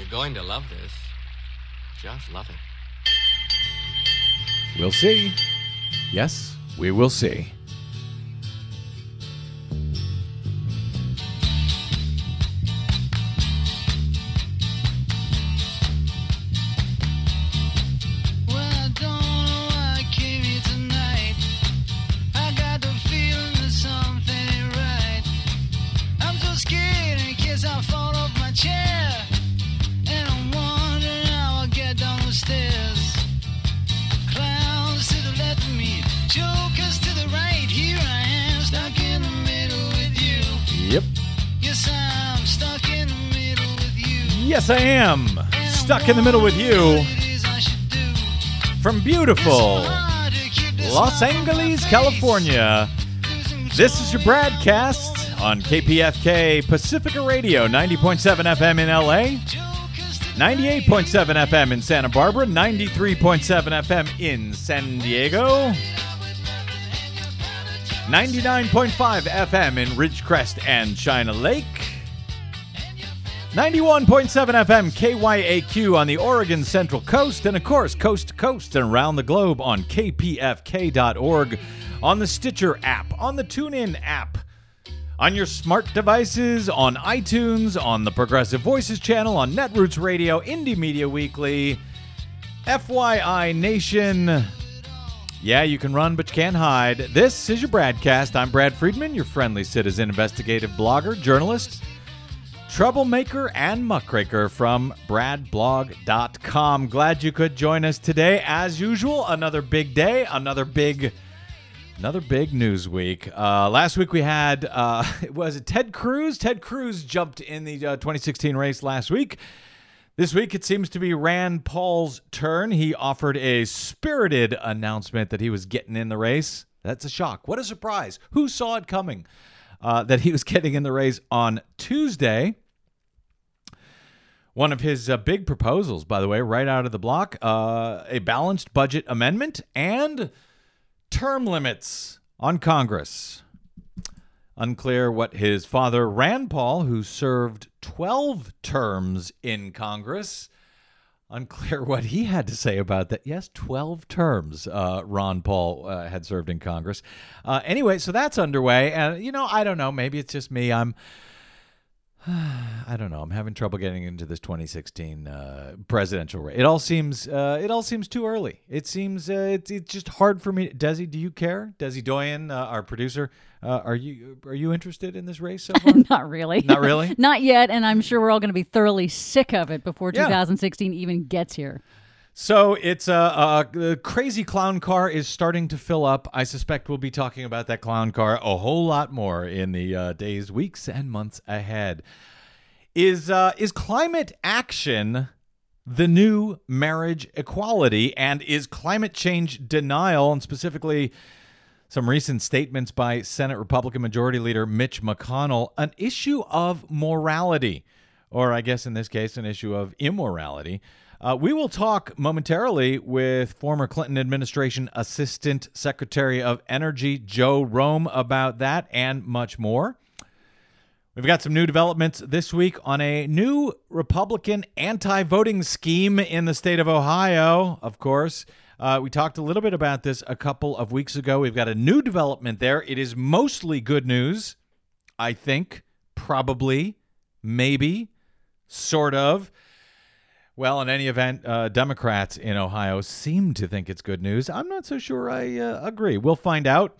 You're going to love this. Just love it. We'll see. Yes, we will see. Stuck in the middle with you from beautiful Los Angeles, California. This is your broadcast on KPFK Pacifica Radio, 90.7 FM in LA, 98.7 FM in Santa Barbara, 93.7 FM in San Diego, 99.5 FM in Ridgecrest and China Lake, 91.7 FM KYAQ on the Oregon Central Coast, and of course, coast to coast and around the globe on kpfk.org, on the Stitcher app, on the TuneIn app, on your smart devices, on iTunes, on the Progressive Voices channel, on Netroots Radio, Indie Media Weekly, FYI Nation. Yeah, you can run, but you can't hide. This is your broadcast. I'm Brad Friedman, your friendly citizen investigative blogger, journalist, troublemaker, and muckraker from bradblog.com. Glad you could join us today. As usual, another big day, another big. Another big news week. Uh, last week we had, uh, was it Ted Cruz? Ted Cruz jumped in the uh, 2016 race last week. This week, it seems to be Rand Paul's turn. He offered a spirited announcement that he was getting in the race. That's a shock. What a surprise. Who saw it coming? Uh, that he was getting in the race on Tuesday. One of his uh, big proposals, by the way, right out of the block uh, a balanced budget amendment and term limits on Congress. Unclear what his father, Rand Paul, who served 12 terms in Congress, unclear what he had to say about that. Yes, 12 terms uh, Ron Paul uh, had served in Congress. Uh, anyway, so that's underway. And, you know, I don't know. Maybe it's just me. I'm. I don't know. I'm having trouble getting into this 2016 uh, presidential race. It all seems uh, it all seems too early. It seems uh, it's, it's just hard for me. Desi, do you care? Desi Doyen, uh, our producer, uh, are you are you interested in this race so far? Not really. Not really? Not yet, and I'm sure we're all going to be thoroughly sick of it before Yeah. 2016 even gets here. So it's a uh, the crazy clown car is starting to fill up. I suspect we'll be talking about that clown car a whole lot more in the uh, days, weeks, and months ahead. Is uh, is climate action the new marriage equality, and is climate change denial, and specifically some recent statements by Senate Republican Majority Leader Mitch McConnell, an issue of morality, or I guess in this case, an issue of immorality. Uh, we will talk momentarily with former Clinton administration Assistant Secretary of Energy Joe Romm about that and much more. We've got some new developments this week on a new Republican anti voting scheme in the state of Ohio, of course. Uh, we talked a little bit about this a couple of weeks ago. We've got a new development there. It is mostly good news, I think, probably, maybe, sort of. Well, in any event, uh, Democrats in Ohio seem to think it's good news. I'm not so sure I uh, agree. We'll find out.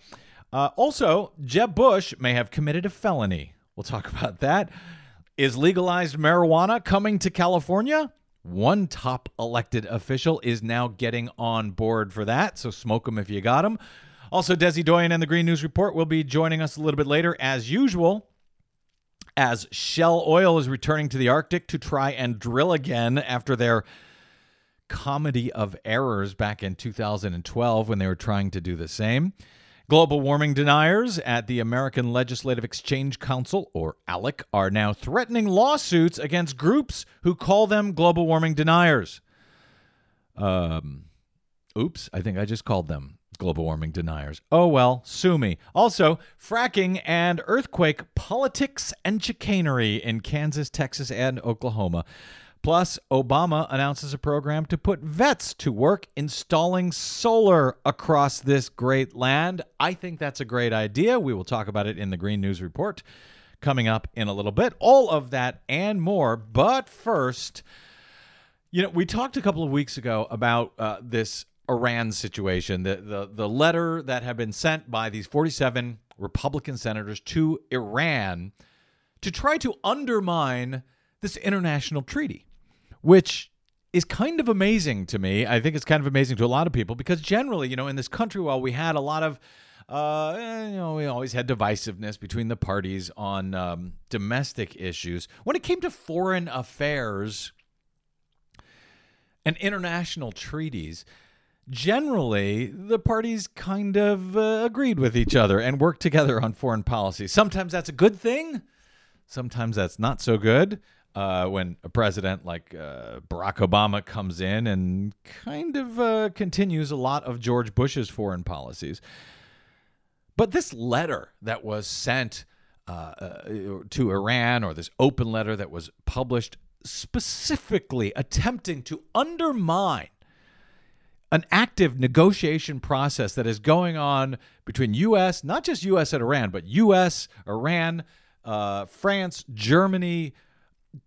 Uh, also, Jeb Bush may have committed a felony. We'll talk about that. Is legalized marijuana coming to California? One top elected official is now getting on board for that, so smoke them if you got them. Also, Desi Doyen and the Green News Report will be joining us a little bit later, as usual as Shell Oil is returning to the Arctic to try and drill again after their comedy of errors back in 2012 when they were trying to do the same. Global warming deniers at the American Legislative Exchange Council, or ALEC, are now threatening lawsuits against groups who call them global warming deniers. Um, oops, I think I just called them global warming deniers. Oh well, sue me. Also, fracking and earthquake politics and chicanery in Kansas, Texas, and Oklahoma. Plus, Obama announces a program to put vets to work installing solar across this great land. I think that's a great idea. We will talk about it in the Green News Report coming up in a little bit. All of that and more. But first, you know, we talked a couple of weeks ago about uh, this Iran situation, the, the the letter that had been sent by these 47 Republican senators to Iran to try to undermine this international treaty, which is kind of amazing to me. I think it's kind of amazing to a lot of people because generally, you know, in this country, while we had a lot of uh, eh, you know, we always had divisiveness between the parties on um, domestic issues. When it came to foreign affairs and international treaties, generally the parties kind of uh, agreed with each other and worked together on foreign policy. Sometimes that's a good thing, sometimes that's not so good. Uh, when a president like uh, Barack Obama comes in and kind of uh, continues a lot of George Bush's foreign policies. But this letter that was sent uh, uh, to Iran, or this open letter that was published specifically attempting to undermine an active negotiation process that is going on between U.S., not just U.S. and Iran, but U.S., Iran, uh, France, Germany,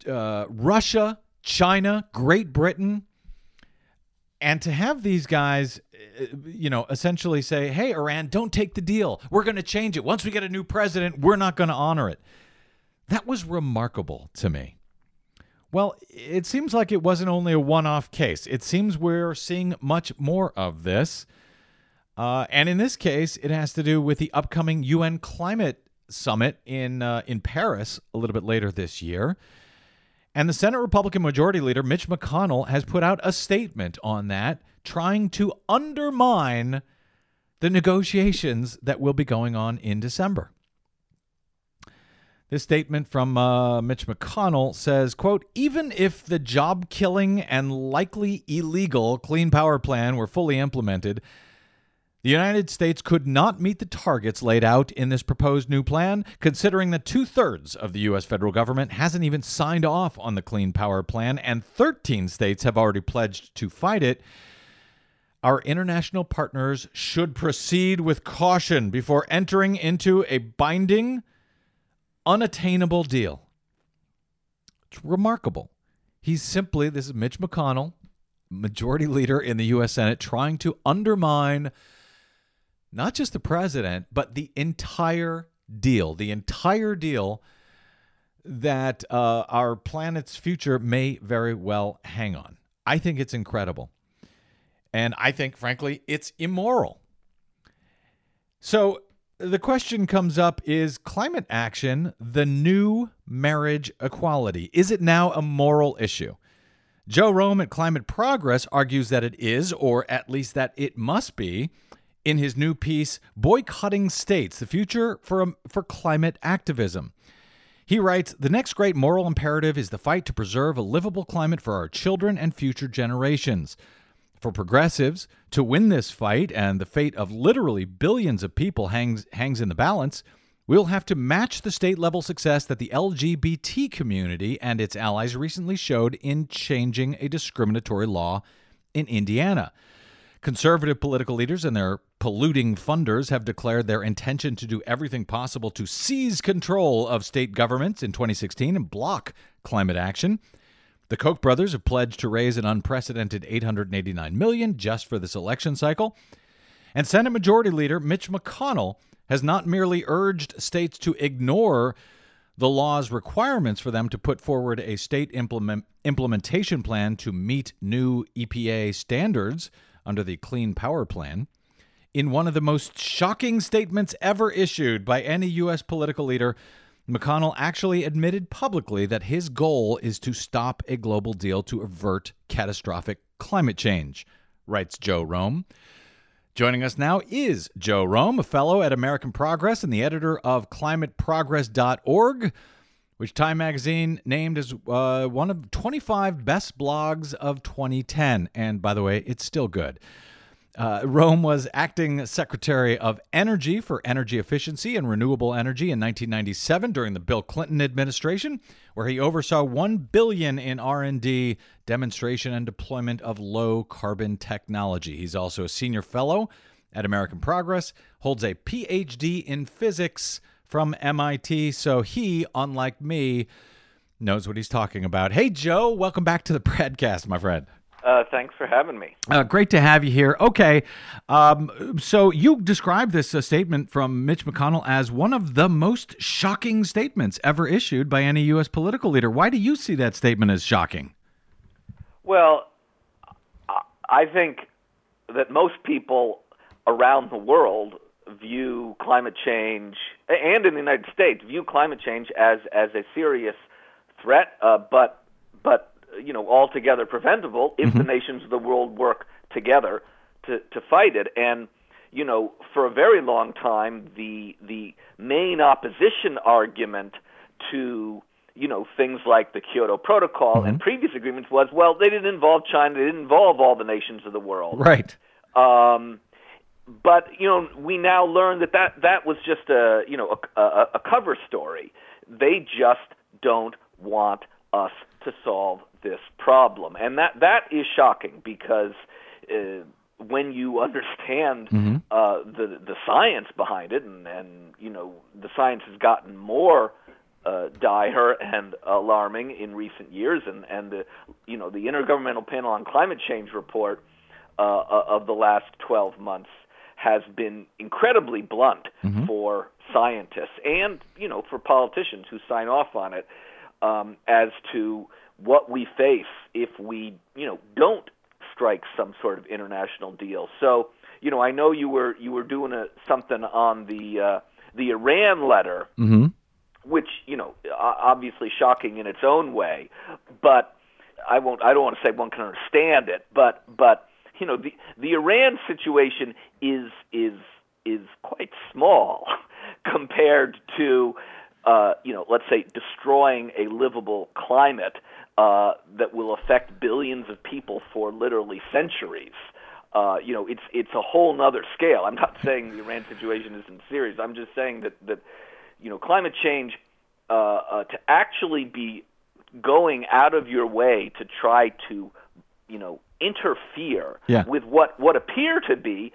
uh, Russia, China, Great Britain. And to have these guys, uh, you know, essentially say, hey, Iran, don't take the deal. We're going to change it. Once we get a new president, we're not going to honor it. That was remarkable to me. Well, it seems like it wasn't only a one off case. It seems we're seeing much more of this. Uh, and in this case, it has to do with the upcoming UN climate summit in, uh, in Paris a little bit later this year. And the Senate Republican Majority Leader, Mitch McConnell, has put out a statement on that, trying to undermine the negotiations that will be going on in December. This statement from uh, Mitch McConnell says, quote, even if the job killing and likely illegal Clean Power Plan were fully implemented, the United States could not meet the targets laid out in this proposed new plan, considering that two thirds of the U.S. federal government hasn't even signed off on the Clean Power Plan, and 13 states have already pledged to fight it. Our international partners should proceed with caution before entering into a binding, unattainable deal. It's remarkable. He's simply, this is Mitch McConnell, majority leader in the U.S. Senate, trying to undermine not just the president, but the entire deal, the entire deal that uh, our planet's future may very well hang on. I think it's incredible. And I think, frankly, it's immoral. So the question comes up is climate action the new marriage equality? Is it now a moral issue? Joe Romm at Climate Progress argues that it is, or at least that it must be, in his new piece, Boycotting States The Future for, for Climate Activism. He writes The next great moral imperative is the fight to preserve a livable climate for our children and future generations. For progressives, to win this fight, and the fate of literally billions of people hangs, hangs in the balance, we'll have to match the state level success that the LGBT community and its allies recently showed in changing a discriminatory law in Indiana. Conservative political leaders and their polluting funders have declared their intention to do everything possible to seize control of state governments in 2016 and block climate action. The Koch brothers have pledged to raise an unprecedented 889 million just for this election cycle. And Senate Majority Leader Mitch McConnell has not merely urged states to ignore the law's requirements for them to put forward a state implement, implementation plan to meet new EPA standards under the Clean Power Plan. In one of the most shocking statements ever issued by any U.S. political leader, McConnell actually admitted publicly that his goal is to stop a global deal to avert catastrophic climate change, writes Joe Romm. Joining us now is Joe Romm, a fellow at American Progress and the editor of climateprogress.org, which Time Magazine named as uh, one of 25 best blogs of 2010. And by the way, it's still good. Uh, Romm was acting Secretary of Energy for Energy Efficiency and Renewable Energy in 1997 during the Bill Clinton administration, where he oversaw 1 billion in R&D demonstration and deployment of low carbon technology. He's also a senior fellow at American Progress, holds a PhD in physics from MIT, so he, unlike me, knows what he's talking about. Hey Joe, welcome back to the BradCast, my friend. Uh, thanks for having me. Uh, great to have you here. Okay, um, so you described this uh, statement from Mitch McConnell as one of the most shocking statements ever issued by any U.S. political leader. Why do you see that statement as shocking? Well, I think that most people around the world view climate change, and in the United States, view climate change as as a serious threat, uh, but but you know altogether preventable if the nations of the world work together to to fight it. And you know, for a very long time, the the main opposition argument to you know things like the Kyoto Protocol and previous agreements was, well, they didn't involve China, they didn't involve all the nations of the world. Right. Um, but you know, we now learn that that, that was just a you know a, a, a cover story. They just don't want us to solve this problem, and that that is shocking because uh, when you understand uh, the the science behind it, and and you know the science has gotten more uh, dire and alarming in recent years, and and the you know the Intergovernmental Panel on Climate Change report uh, of the last 12 months has been incredibly blunt for scientists and you know for politicians who sign off on it um, as to what we face if we you know don't strike some sort of international deal. So you know I know you were you were doing a, something on the uh, the Iran letter Mm-hmm. which you know obviously shocking in its own way but i won't i don't want to say one can understand it but but you know the the iran situation is is is quite small compared to uh you know let's say destroying a livable climate uh that will affect billions of people for literally centuries uh, you know, it's it's a whole nother scale. I'm not saying the Iran situation isn't serious. I'm just saying that that you know, climate change uh, uh, to actually be going out of your way to try to, you know, interfere Yeah. with what what appear to be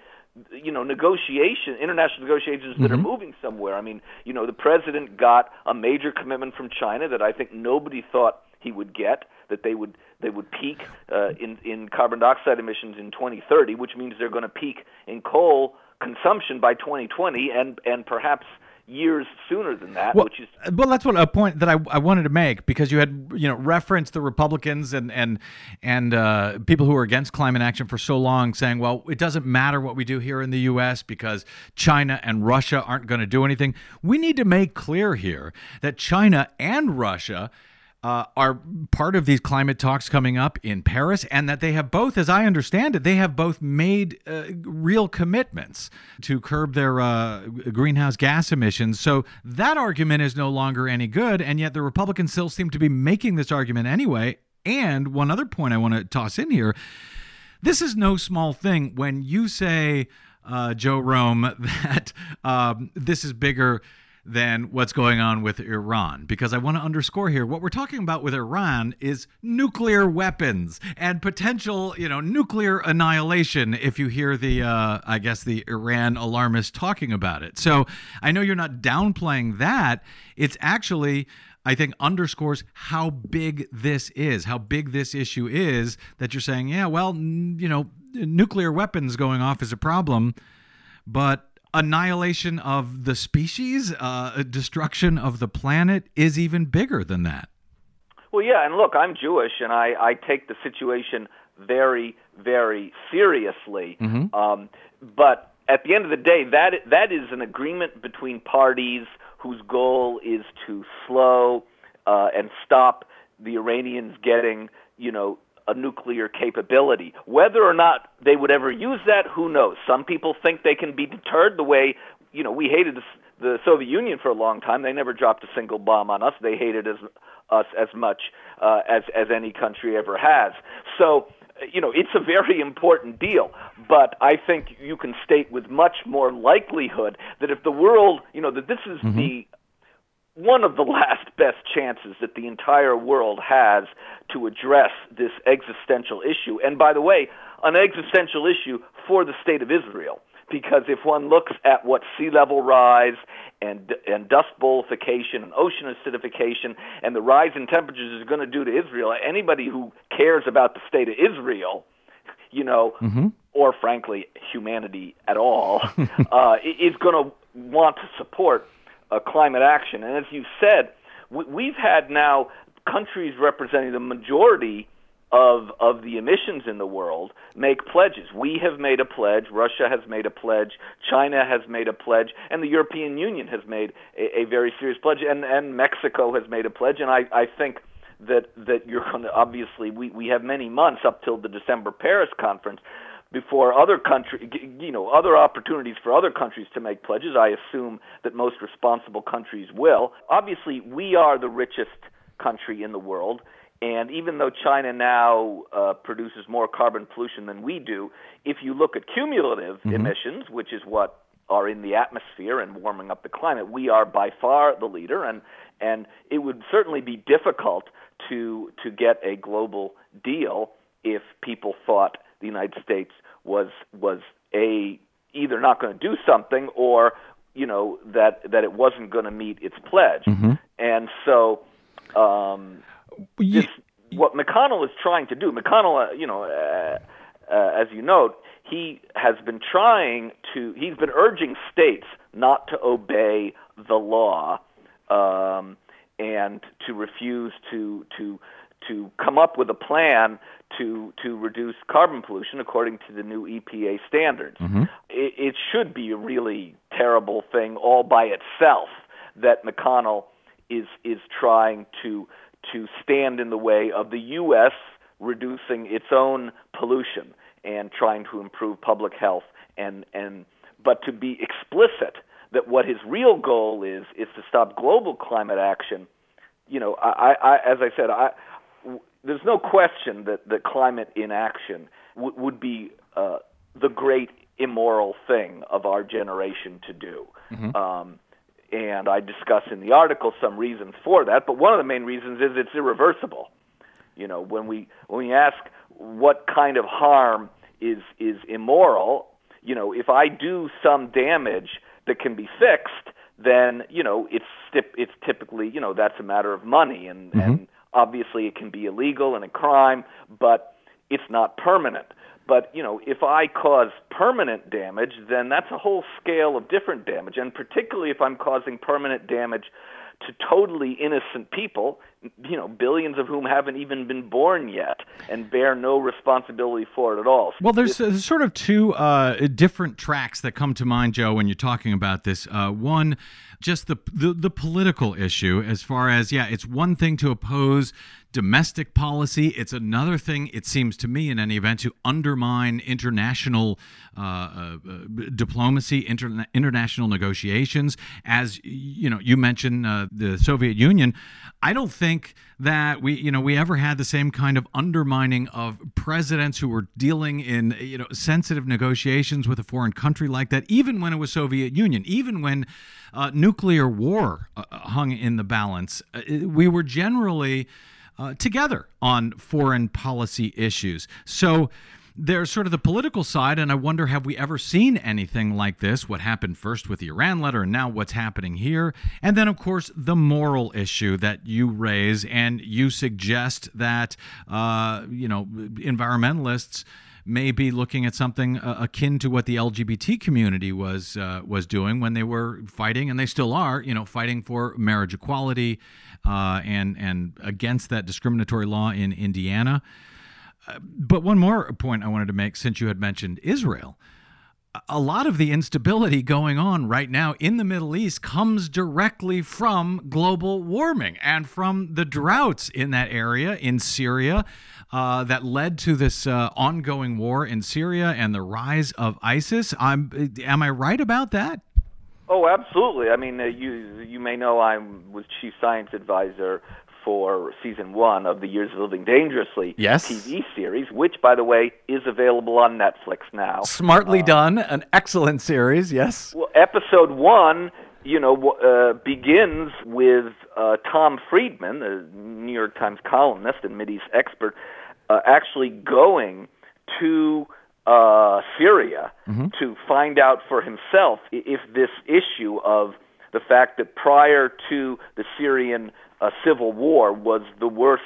you know negotiation international negotiations that are moving somewhere i mean you know the president got a major commitment from china that i think nobody thought he would get that they would they would peak uh, in in carbon dioxide emissions in 2030 which means they're going to peak in coal consumption by 2020 and and perhaps years sooner than that Well, which is well, that's what a point that I, I wanted to make because you had you know referenced the Republicans and and and uh, people who are against climate action for so long, saying, well, it doesn't matter what we do here in the U.S. because China and Russia aren't going to do anything. We need to make clear here that China and Russia. Uh, are part of these climate talks coming up in Paris, and that they have both, as I understand it, they have both made uh, real commitments to curb their uh, greenhouse gas emissions. So that argument is no longer any good, and yet the Republicans still seem to be making this argument anyway. And one other point I want to toss in here this is no small thing when you say, uh, Joe Romm, that um, this is bigger than what's going on with Iran. Because I want to underscore here what we're talking about with Iran is nuclear weapons and potential, you know, nuclear annihilation if you hear the, uh, I guess, the Iran alarmist talking about it. So I know you're not downplaying that. It's actually. I think underscores how big this is, how big this issue is that you're saying, yeah, well, n- you know, nuclear weapons going off is a problem, but annihilation of the species, uh, destruction of the planet is even bigger than that. Well, yeah, and look, I'm Jewish, and I, I take the situation very, very seriously. Um, but at the end of the day, that that is an agreement between parties whose goal is to slow uh, and stop the Iranians getting, you know, a nuclear capability. Whether or not they would ever use that, who knows? Some people think they can be deterred the way, you know, we hated the, the Soviet Union for a long time. They never dropped a single bomb on us. They hated us, us as much uh, as as any country ever has. So, you know, it's a very important deal, but I think you can state with much more likelihood that if the world, you know, that this is the one of the last best chances that the entire world has to address this existential issue. And by the way, an existential issue for the state of Israel. Because if one looks at what sea level rise and and dust bowlification and ocean acidification and the rise in temperatures is going to do to Israel, anybody who cares about the state of Israel, you know, or frankly humanity at all, uh, is going to want to support uh, climate action. And as you said, we, we've had now countries representing the majority of of the emissions in the world make pledges. We have made a pledge. Russia has made a pledge. China has made a pledge, and the European Union has made a, a very serious pledge, and and Mexico has made a pledge. And I I think that that you're going to obviously we we have many months up till the December Paris conference before other country you know other opportunities for other countries to make pledges i assume that most responsible countries will. Obviously we are the richest country in the world and even though china now uh, produces more carbon pollution than we do if you look at cumulative emissions which is what are in the atmosphere and warming up the climate we are by far the leader and and it would certainly be difficult to to get a global deal if people thought the United States was was a either not going to do something or you know that that it wasn't going to meet its pledge. And so um, Ye- this, what McConnell is trying to do, McConnell, uh, you know, uh, uh, as you note, he has been trying to, he's been urging states not to obey the law um, and to refuse to to to come up with a plan to to reduce carbon pollution according to the new EPA standards. Mm-hmm. It, it should be a really terrible thing all by itself that McConnell is is trying to to stand in the way of the U.S. reducing its own pollution and trying to improve public health and and but to be explicit that what his real goal is is to stop global climate action. You know, I, I as I said, I there's no question that that climate inaction w- would be uh, the great immoral thing of our generation to do. Um, and I discuss in the article some reasons for that, but one of the main reasons is it's irreversible. You know, when we when we ask what kind of harm is is immoral, you know, if I do some damage that can be fixed, then you know it's it's typically you know that's a matter of money, and and obviously it can be illegal and a crime, but it's not permanent. But you know, if I cause permanent damage, then that's a whole scale of different damage, and particularly if I'm causing permanent damage to totally innocent people, you know, billions of whom haven't even been born yet and bear no responsibility for it at all. Well, there's, there's sort of two uh, different tracks that come to mind, Joe, when you're talking about this. Uh, one, just the, the the political issue, as far as yeah, it's one thing to oppose domestic policy. It's another thing, it seems to me, in any event, to undermine international uh, uh, diplomacy, interna- international negotiations. As you know, you mentioned uh, the Soviet Union. I don't think that we, you know, we ever had the same kind of undermining of presidents who were dealing in, you know, sensitive negotiations with a foreign country like that. Even when it was Soviet Union, even when uh, nuclear war uh, hung in the balance, uh, we were generally uh, together on foreign policy issues. So there's sort of the political side, and I wonder have we ever seen anything like this? What happened first with the Iran letter, and now what's happening here? And then, of course, the moral issue that you raise, and you suggest that, uh, you know, environmentalists may be looking at something uh, akin to what the LGBT community was uh, was doing when they were fighting, and they still are, you know, fighting for marriage equality uh, and and against that discriminatory law in Indiana. But one more point I wanted to make, since you had mentioned Israel. A lot of the instability going on right now in the Middle East comes directly from global warming and from the droughts in that area in Syria uh, that led to this uh, ongoing war in Syria and the rise of ISIS. I'm, am I right about that? Oh, absolutely. I mean, uh, you you may know I was chief science advisor for season one of the Years of Living Dangerously Yes. TV series, which, by the way, is available on Netflix now. Smartly done, an excellent series. Yes. Well, episode one, you know, uh, begins with uh, Tom Friedman, a New York Times columnist and Mideast expert, uh, actually going to uh, Syria to find out for himself if this issue of the fact that prior to the Syrian uh, civil war was the worst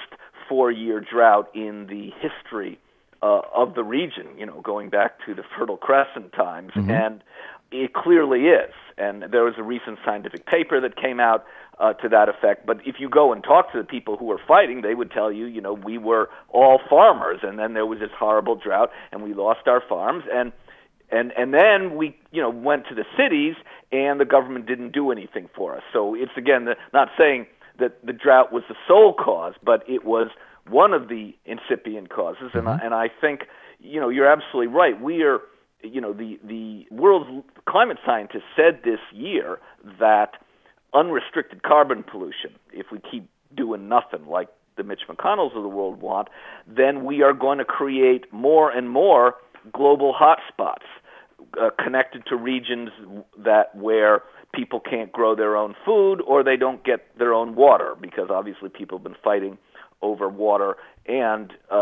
four-year drought in the history uh, of the region, you know, going back to the Fertile Crescent times, and it clearly is. And there was a recent scientific paper that came out uh, to that effect. But if you go and talk to the people who were fighting, they would tell you, you know, we were all farmers, and then there was this horrible drought, and we lost our farms, and and and then we you know went to the cities, and the government didn't do anything for us. So it's again the, not saying that the drought was the sole cause, but it was one of the incipient causes, and mm-hmm. I, and I think you know you're absolutely right. We are you know the the world's climate scientists said this year that unrestricted carbon pollution, if we keep doing nothing like the Mitch McConnells of the world want, then we are going to create more and more global hotspots uh, connected to regions that where people can't grow their own food or they don't get their own water because obviously people have been fighting over water and uh,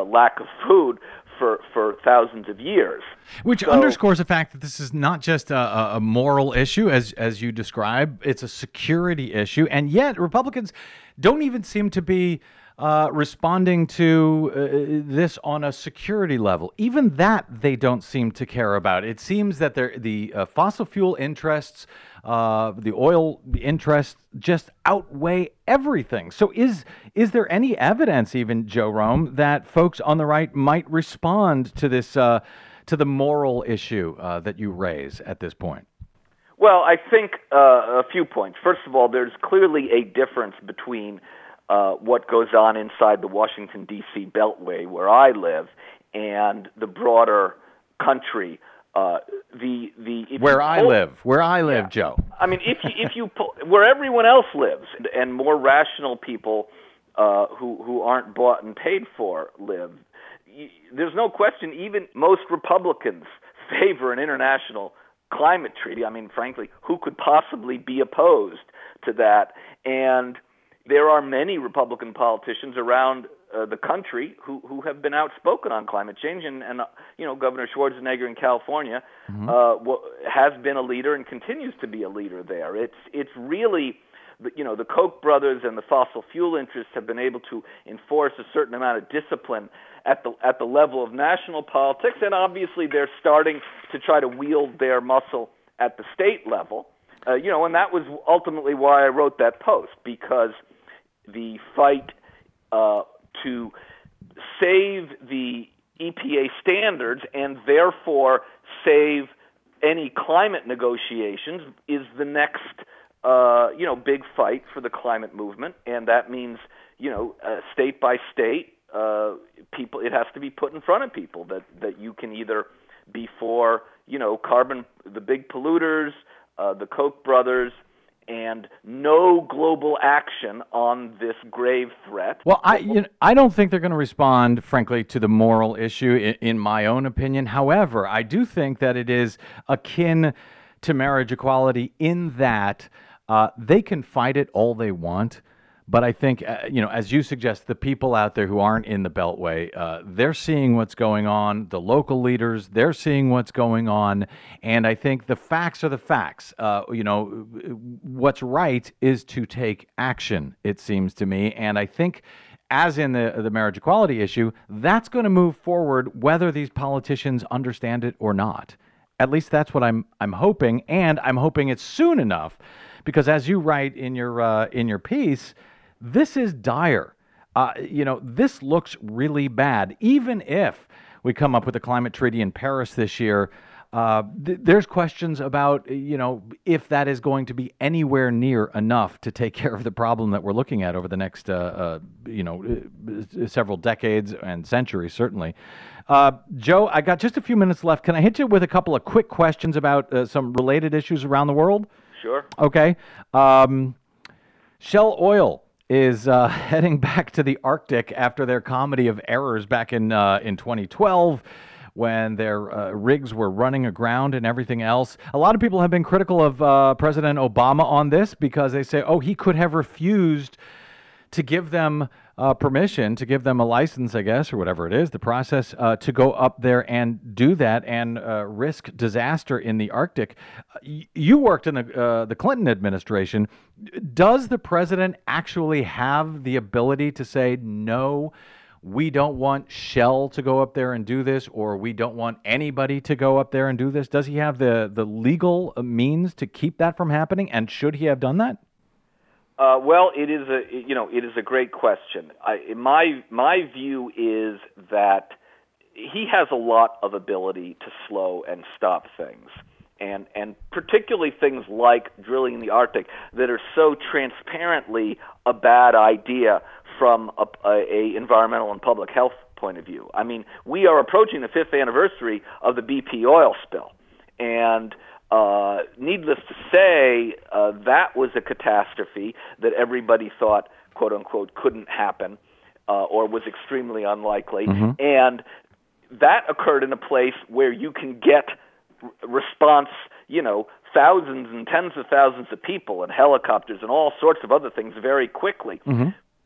a lack of food for for thousands of years. Which So- underscores the fact that this is not just a, a- a moral issue, as as you describe. It's a security issue, and yet Republicans don't even seem to be uh, responding to uh, this on a security level. Even that they don't seem to care about. It seems that the uh, fossil fuel interests, uh, the oil interests, just outweigh everything. So is is there any evidence, even Joe Romm, that folks on the right might respond to this? Uh, to the moral issue uh, that you raise at this point? Well, I think uh, a few points. First of all, there's clearly a difference between uh, what goes on inside the Washington D.C. Beltway, where I live, and the broader country. Uh, the the Where you I pull- live, where I live, Joe. I mean, if you, if you pull, where everyone else lives, and more rational people uh, who who aren't bought and paid for live, y- there's no question. Even most Republicans favor an international climate treaty. I mean, frankly, who could possibly be opposed to that? And there are many Republican politicians around uh, the country who who have been outspoken on climate change, and and uh, you know Governor Schwarzenegger in California uh, wa- has been a leader and continues to be a leader there. It's it's really the- you know the Koch brothers and the fossil fuel interests have been able to enforce a certain amount of discipline at the at the level of national politics, and obviously they're starting to try to wield their muscle at the state level. Uh, you know, and that was ultimately why I wrote that post because the fight uh, to save the EPA standards and therefore save any climate negotiations is the next uh, you know big fight for the climate movement, and that means you know uh, state by state uh, people it has to be put in front of people that that you can either be for you know carbon the big polluters, uh, the Koch brothers. And no global action on this grave threat. Well, I you know, I don't think they're going to respond, frankly, to the moral issue. In, in my own opinion, however, I do think that it is akin to marriage equality in that uh, they can fight it all they want. But I think, uh, you know, as you suggest, the people out there who aren't in the Beltway, uh, they're seeing what's going on. The local leaders, they're seeing what's going on. And I think the facts are the facts. Uh, you know, what's right is to take action, it seems to me. And I think as in the the marriage equality issue, that's going to move forward whether these politicians understand it or not. At least that's what I'm I'm hoping, and I'm hoping it's soon enough, because as you write in your uh, in your piece, this is dire. Uh, you know, this looks really bad. Even if we come up with a climate treaty in Paris this year, uh, th- there's questions about you know if that is going to be anywhere near enough to take care of the problem that we're looking at over the next uh, uh, you know uh, several decades and centuries certainly. Uh, Joe, I got just a few minutes left. Can I hit you with a couple of quick questions about uh, some related issues around the world? Sure. Okay. Um, Shell Oil is uh, heading back to the Arctic after their comedy of errors back in uh, in 2012 when their uh, rigs were running aground and everything else. A lot of people have been critical of uh, President Obama on this because they say, oh, he could have refused to give them uh, permission, to give them a license, I guess, or whatever it is, the process uh, to go up there and do that and uh, risk disaster in the Arctic. You worked in the, uh, the Clinton administration. Does the president actually have the ability to say, no, we don't want Shell to go up there and do this, or we don't want anybody to go up there and do this? Does he have the, the legal means to keep that from happening? And should he have done that? Uh, well, it is a you know it is a great question. I, my my view is that he has a lot of ability to slow and stop things, and and particularly things like drilling in the Arctic that are so transparently a bad idea from a, a, a environmental and public health point of view. I mean, we are approaching the fifth anniversary of the BP oil spill, and uh, needless to say, uh, that was a catastrophe that everybody thought, quote unquote, couldn't happen uh, or was extremely unlikely. And that occurred in a place where you can get r- response, you know, thousands and tens of thousands of people and helicopters and all sorts of other things very quickly.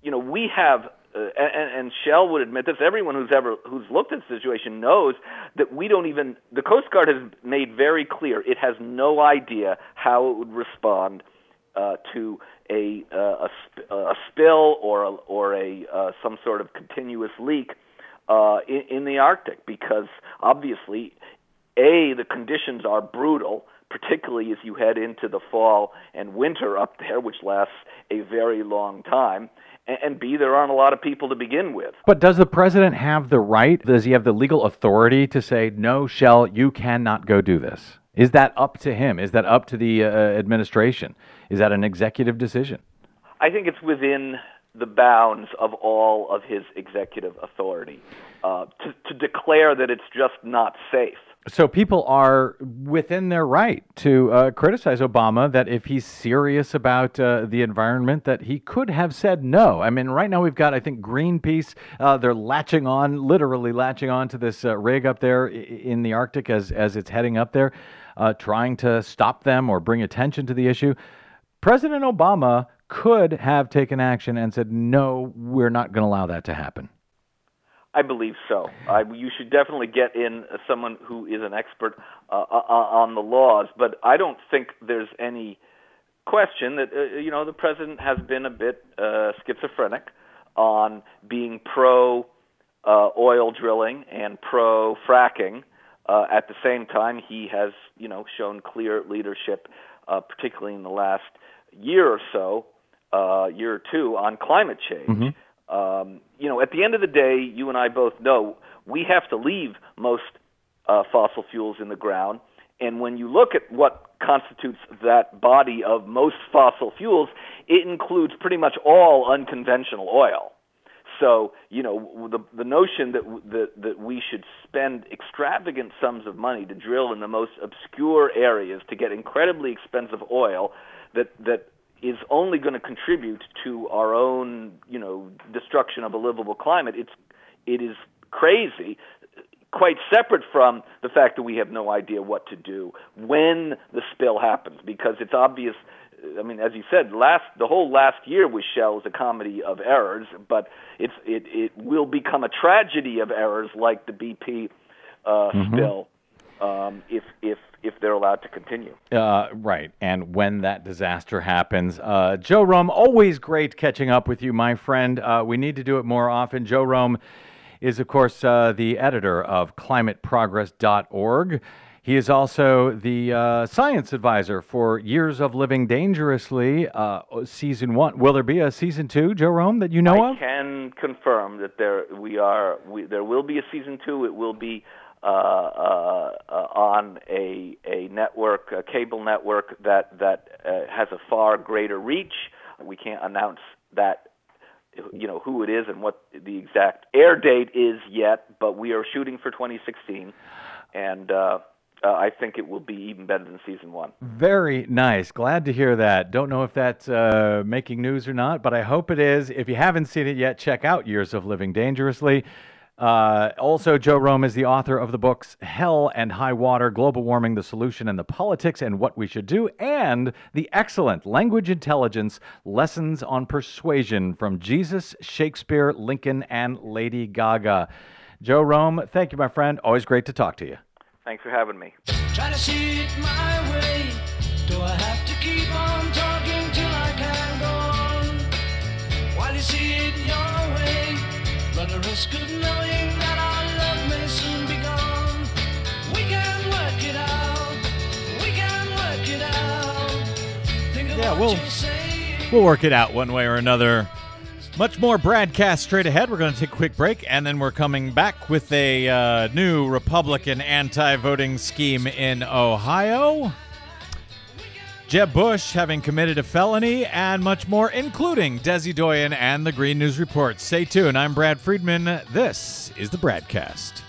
You know, we have uh, and, and Shell would admit this. Everyone who's ever who's looked at the situation knows that we don't even. The Coast Guard has made very clear it has no idea how it would respond uh, to a uh, a, sp- a spill or a, or a uh, some sort of continuous leak uh, in, in the Arctic because obviously, a the conditions are brutal. Particularly as you head into the fall and winter up there, which lasts a very long time, and, and B, there aren't a lot of people to begin with. But does the president have the right? Does he have the legal authority to say, no, Shell, you cannot go do this? Is that up to him? Is that up to the uh, administration? Is that an executive decision? I think it's within the bounds of all of his executive authority uh, to, to declare that it's just not safe. So people are within their right to uh, criticize Obama that if he's serious about uh, the environment, that he could have said no. I mean, right now we've got, I think, Greenpeace. Uh, they're latching on, literally latching on to this uh, rig up there in the Arctic as as it's heading up there, uh, trying to stop them or bring attention to the issue. President Obama could have taken action and said, no, we're not going to allow that to happen. I believe so. I, you should definitely get in uh, someone who is an expert uh, uh, on the laws, but I don't think there's any question that uh, you know the president has been a bit uh, schizophrenic on being pro uh, oil drilling and pro fracking. Uh, at the same time, he has you know shown clear leadership, uh, particularly in the last year or so, uh, year or two, on climate change. Um, you know, at the end of the day, you and I both know we have to leave most uh, fossil fuels in the ground. And when you look at what constitutes that body of most fossil fuels, it includes pretty much all unconventional oil. So, you know, the the notion that that that we should spend extravagant sums of money to drill in the most obscure areas to get incredibly expensive oil that that is only going to contribute to our own, you know, destruction of a livable climate. It's it is crazy quite separate from the fact that we have no idea what to do when the spill happens because it's obvious I mean, as you said, last the whole last year with Shell is a comedy of errors, but it's it it will become a tragedy of errors like the BP uh, spill um, if if if they're allowed to continue. Uh, right. And when that disaster happens, uh, Joe Romm, always great catching up with you, my friend. Uh, we need to do it more often. Joe Romm is, of course, uh, the editor of climateprogress.org. He is also the uh, science advisor for Years of Living Dangerously, uh, season one. Will there be a season two, Joe Romm, that you know I of? can confirm that there we are. We, there will be a season two. It will be uh, uh, uh, on a a network, a cable network that that uh, has a far greater reach. We can't announce that you know who it is and what the exact air date is yet, but we are shooting for 2016, and uh, uh, I think it will be even better than season one. Very nice. Glad to hear that. Don't know if that's uh, making news or not, but I hope it is. If you haven't seen it yet, check out Years of Living Dangerously. Uh, also, Joe Romm is the author of the books Hell and High Water Global Warming, the Solution and the Politics, and What We Should Do, and the excellent Language Intelligence Lessons on Persuasion from Jesus, Shakespeare, Lincoln, and Lady Gaga. Joe Romm, thank you, my friend. Always great to talk to you. Thanks for having me. Run the risk of knowing that our love may soon be gone. We can work it out. We can work it out. Think Yeah, we'll-. We'll work it out one way or another. Much more BradCast straight ahead. We're going to take a quick break, and then we're coming back with a uh, new Republican anti voting scheme in Ohio. Jeb Bush having committed a felony, and much more, including Desi Doyen and the Green News Report. Stay tuned. I'm Brad Friedman. This is the Bradcast.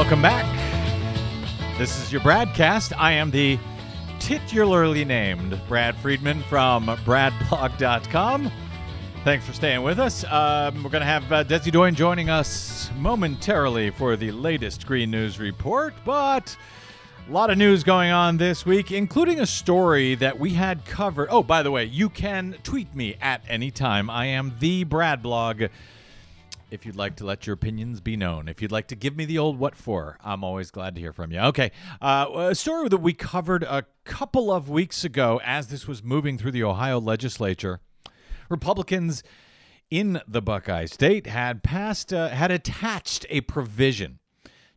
Welcome back. This is your Bradcast. I am the titularly named Brad Friedman from BradBlog.com. Thanks for staying with us. Um, we're going to have uh, Desi Doyen joining us momentarily for the latest Green News Report, but a lot of news going on this week, including a story that we had covered. Oh, by the way, you can tweet me at any time. I am the Brad Blog if you'd like to let your opinions be known. If you'd like to give me the old what for, I'm always glad to hear from you. Okay, uh, a story that we covered a couple of weeks ago as this was moving through the Ohio legislature. Republicans in the Buckeye State had passed, uh, had attached a provision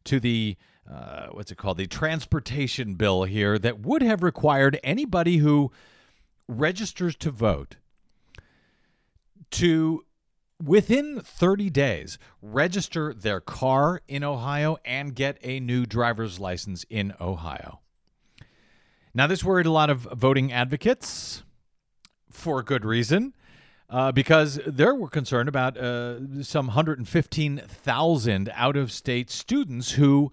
to the uh, what's it called, the transportation bill here that would have required anybody who registers to vote to within 30 days register their car in Ohio and get a new driver's license in Ohio. Now, this worried a lot of voting advocates for good reason. Uh, because they were concerned about uh, some 115,000 out of state students who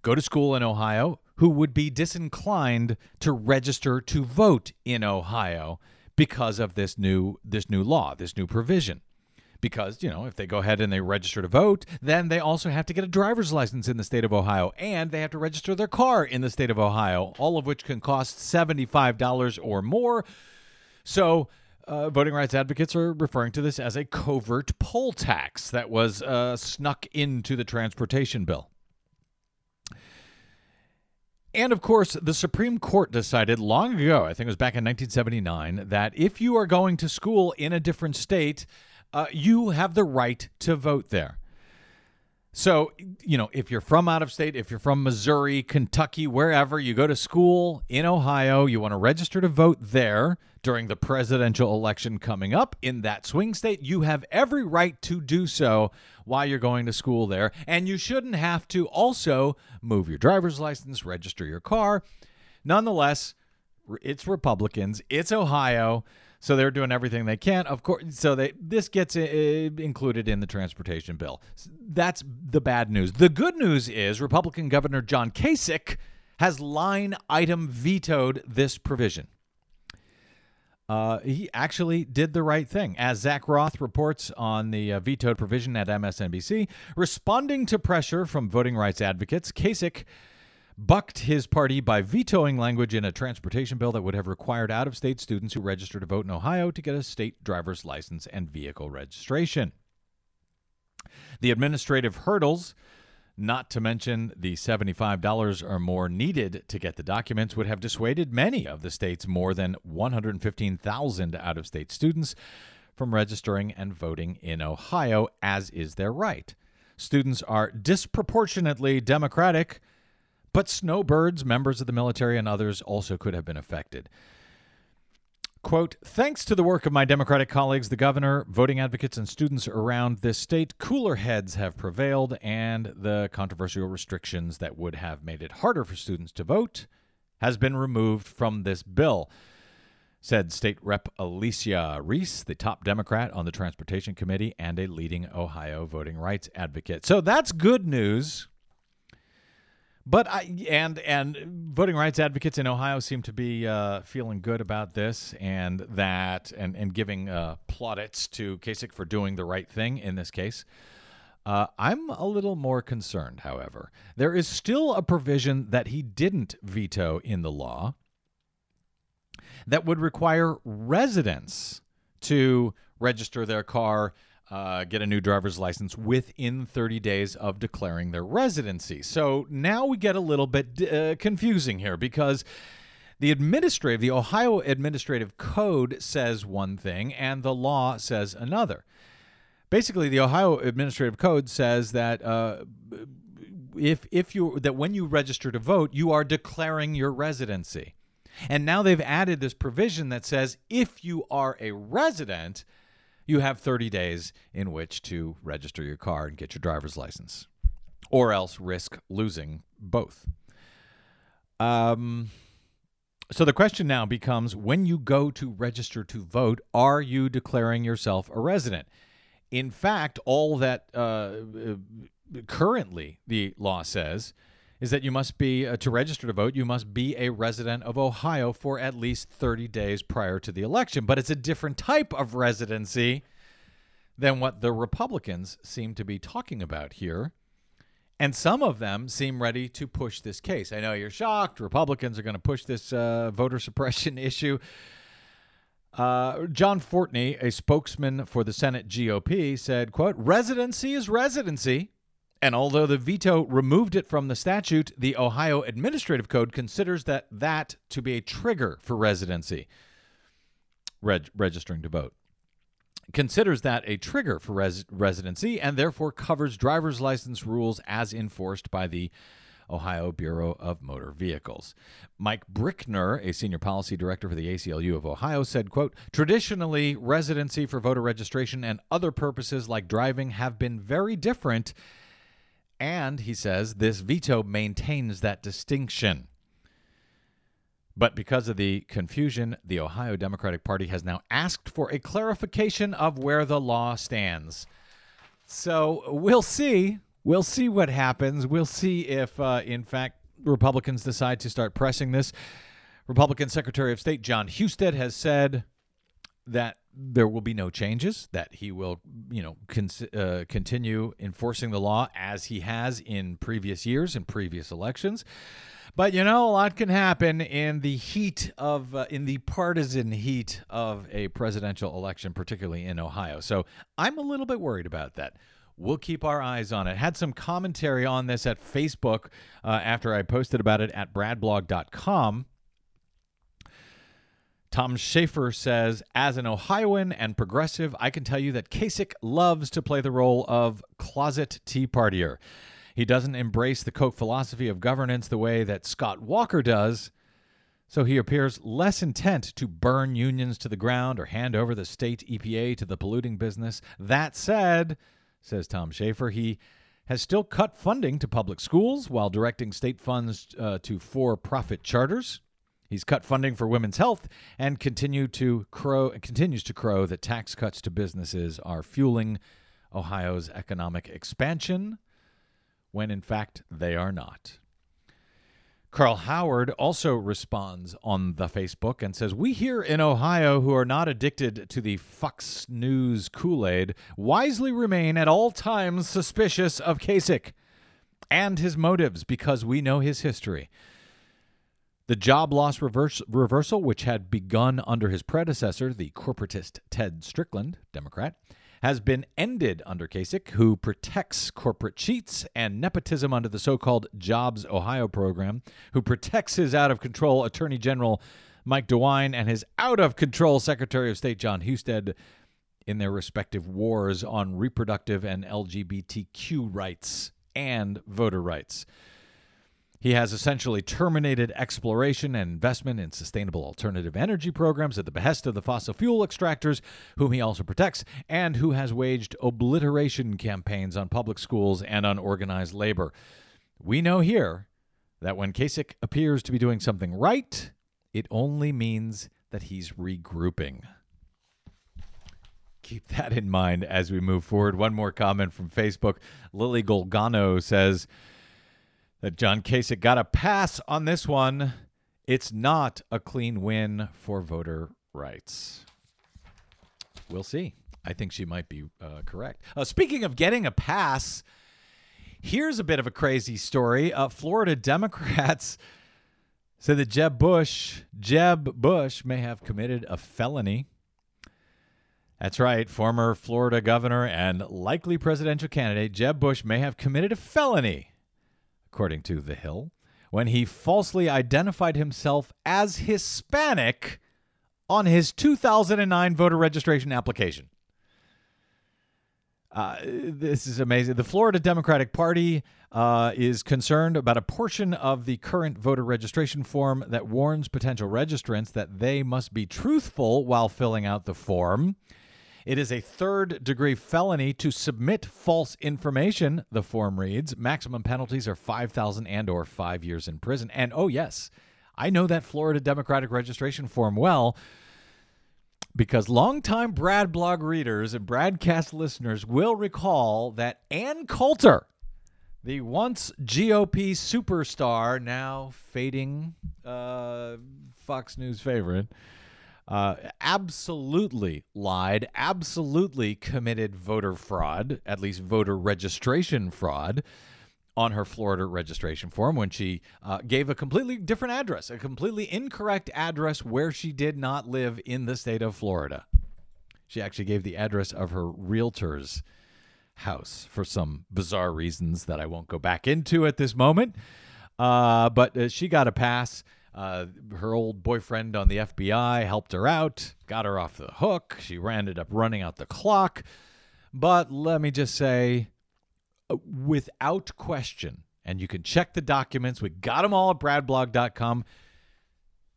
go to school in Ohio who would be disinclined to register to vote in Ohio because of this new this new law, this new provision because you know if they go ahead and they register to vote then they also have to get a driver's license in the state of ohio and they have to register their car in the state of ohio all of which can cost $75 or more. So uh, voting rights advocates are referring to this as a covert poll tax that was uh, snuck into the transportation bill. And of course, the Supreme Court decided long ago, I think it was back in 1979, that if you are going to school in a different state, uh, you have the right to vote there. So, you know, if you're from out of state, if you're from Missouri, Kentucky, wherever, you go to school in Ohio, you want to register to vote there during the presidential election coming up in that swing state, you have every right to do so while you're going to school there. And you shouldn't have to also move your driver's license, register your car. Nonetheless, it's Republicans, it's Ohio. So they're doing everything they can. Of course, so they this gets uh, included in the transportation bill. That's the bad news. The good news is Republican Governor John Kasich has line item vetoed this provision. Uh, he actually did the right thing. As Zach Roth reports on the uh, vetoed provision at MSNBC, responding to pressure from voting rights advocates, Kasich bucked his party by vetoing language in a transportation bill that would have required out of state students who register to vote in Ohio to get a state driver's license and vehicle registration. The administrative hurdles, not to mention the $75 or more needed to get the documents, would have dissuaded many of the state's more than 115,000 out of state students from registering and voting in Ohio, as is their right. students are disproportionately Democratic, but snowbirds, members of the military, and others also could have been affected. Quote, thanks to the work of my Democratic colleagues, the governor, voting advocates, and students around this state, cooler heads have prevailed, and the controversial restrictions that would have made it harder for students to vote has been removed from this bill, said State Rep Alicia Reece, the top Democrat on the Transportation Committee and a leading Ohio voting rights advocate. So that's good news. But I and and voting rights advocates in Ohio seem to be uh, feeling good about this and that and and giving uh, plaudits to Kasich for doing the right thing in this case. Uh, I'm a little more concerned, however. There is still a provision that he didn't veto in the law that would require residents to register their car, uh, get a new driver's license within 30 days of declaring their residency. So now we get a little bit uh, confusing here because the administrative, the Ohio Administrative Code says one thing and the law says another. Basically, the Ohio Administrative Code says that uh, if if you that when you register to vote, you are declaring your residency. And now they've added this provision that says if you are a resident, you have 30 days in which to register your car and get your driver's license, or else risk losing both. Um, so the question now becomes when you go to register to vote, are you declaring yourself a resident? In fact, all that uh, currently the law says is that you must be uh, to register to vote you must be a resident of ohio for at least 30 days prior to the election. But it's a different type of residency than what the republicans seem to be talking about here. And some of them seem ready to push this case. I know you're shocked. Republicans are going to push this uh, voter suppression issue. Uh, John Fortney, a spokesman for the Senate GOP, said, quote, residency is residency. And although the veto removed it from the statute, the Ohio Administrative Code considers that that to be a trigger for residency, reg- registering to vote. Considers that a trigger for res- residency and therefore covers driver's license rules as enforced by the Ohio Bureau of Motor Vehicles. Mike Brickner, a senior policy director for the ACLU of Ohio, said, quote, "Traditionally, residency for voter registration and other purposes like driving have been very different." And he says this veto maintains that distinction. But because of the confusion, the Ohio Democratic Party has now asked for a clarification of where the law stands. So we'll see. We'll see what happens. We'll see if, uh, in fact, Republicans decide to start pressing this. Republican Secretary of State John Husted has said that there will be no changes, that he will, you know, con- uh, continue enforcing the law as he has in previous years and previous elections. But you know, a lot can happen in the heat of, uh, in the partisan heat of a presidential election, particularly in Ohio. So I'm a little bit worried about that. We'll keep our eyes on it. Had some commentary on this at Facebook uh, after I posted about it at bradblog.com. Tom Schaefer says, as an Ohioan and progressive, I can tell you that Kasich loves to play the role of closet Tea Partier. He doesn't embrace the Koch philosophy of governance the way that Scott Walker does, so he appears less intent to burn unions to the ground or hand over the state EPA to the polluting business. That said, says Tom Schaefer, he has still cut funding to public schools while directing state funds uh, to for profit charters. He's cut funding for women's health and continue to crow, continues to crow that tax cuts to businesses are fueling Ohio's economic expansion, when in fact they are not. Carl Howard also responds on the Facebook and says, We here in Ohio who are not addicted to the Fox News Kool Aid wisely remain at all times suspicious of Kasich and his motives because we know his history. The job loss reverse, reversal, which had begun under his predecessor, the corporatist Ted Strickland, Democrat, has been ended under Kasich, who protects corporate cheats and nepotism under the so called Jobs Ohio program, who protects his out of control Attorney General Mike DeWine and his out of control Secretary of State John Husted. in their respective wars on reproductive and LGBTQ rights and voter rights. He has essentially terminated exploration and investment in sustainable alternative energy programs at the behest of the fossil fuel extractors, whom he also protects, and who has waged obliteration campaigns on public schools and on organized labor. We know here that when Kasich appears to be doing something right, it only means that he's regrouping. Keep that in mind as we move forward. One more comment from Facebook. Lily Golgano says that John Kasich got a pass on this one. It's not a clean win for voter rights. We'll see. I think she might be uh, correct. Uh, speaking of getting a pass, here's a bit of a crazy story. Uh, Florida Democrats said that Jeb Bush, Jeb Bush, may have committed a felony. That's right. Former Florida governor and likely presidential candidate Jeb Bush may have committed a felony, according to The Hill, when he falsely identified himself as Hispanic on his 2009 voter registration application. Uh, this is amazing. The Florida Democratic Party uh, is concerned about a portion of the current voter registration form that warns potential registrants that they must be truthful while filling out the form. It is a third degree felony to submit false information, the form reads. Maximum penalties are 5,000 and or 5 years in prison. And oh yes, I know that Florida Democratic registration form well because longtime Brad blog readers and Bradcast listeners will recall that Ann Coulter, the once GOP superstar, now fading uh, Fox News favorite, uh, absolutely lied, absolutely committed voter fraud, at least voter registration fraud, on her Florida registration form when she uh, gave a completely different address, a completely incorrect address where she did not live in the state of Florida. She actually gave the address of her realtor's house for some bizarre reasons that I won't go back into at this moment. Uh, but uh, she got a pass. Uh, her old boyfriend on the FBI helped her out, got her off the hook. She ended up running out the clock. But let me just say, uh, without question, and you can check the documents, we got them all at bradblog.com.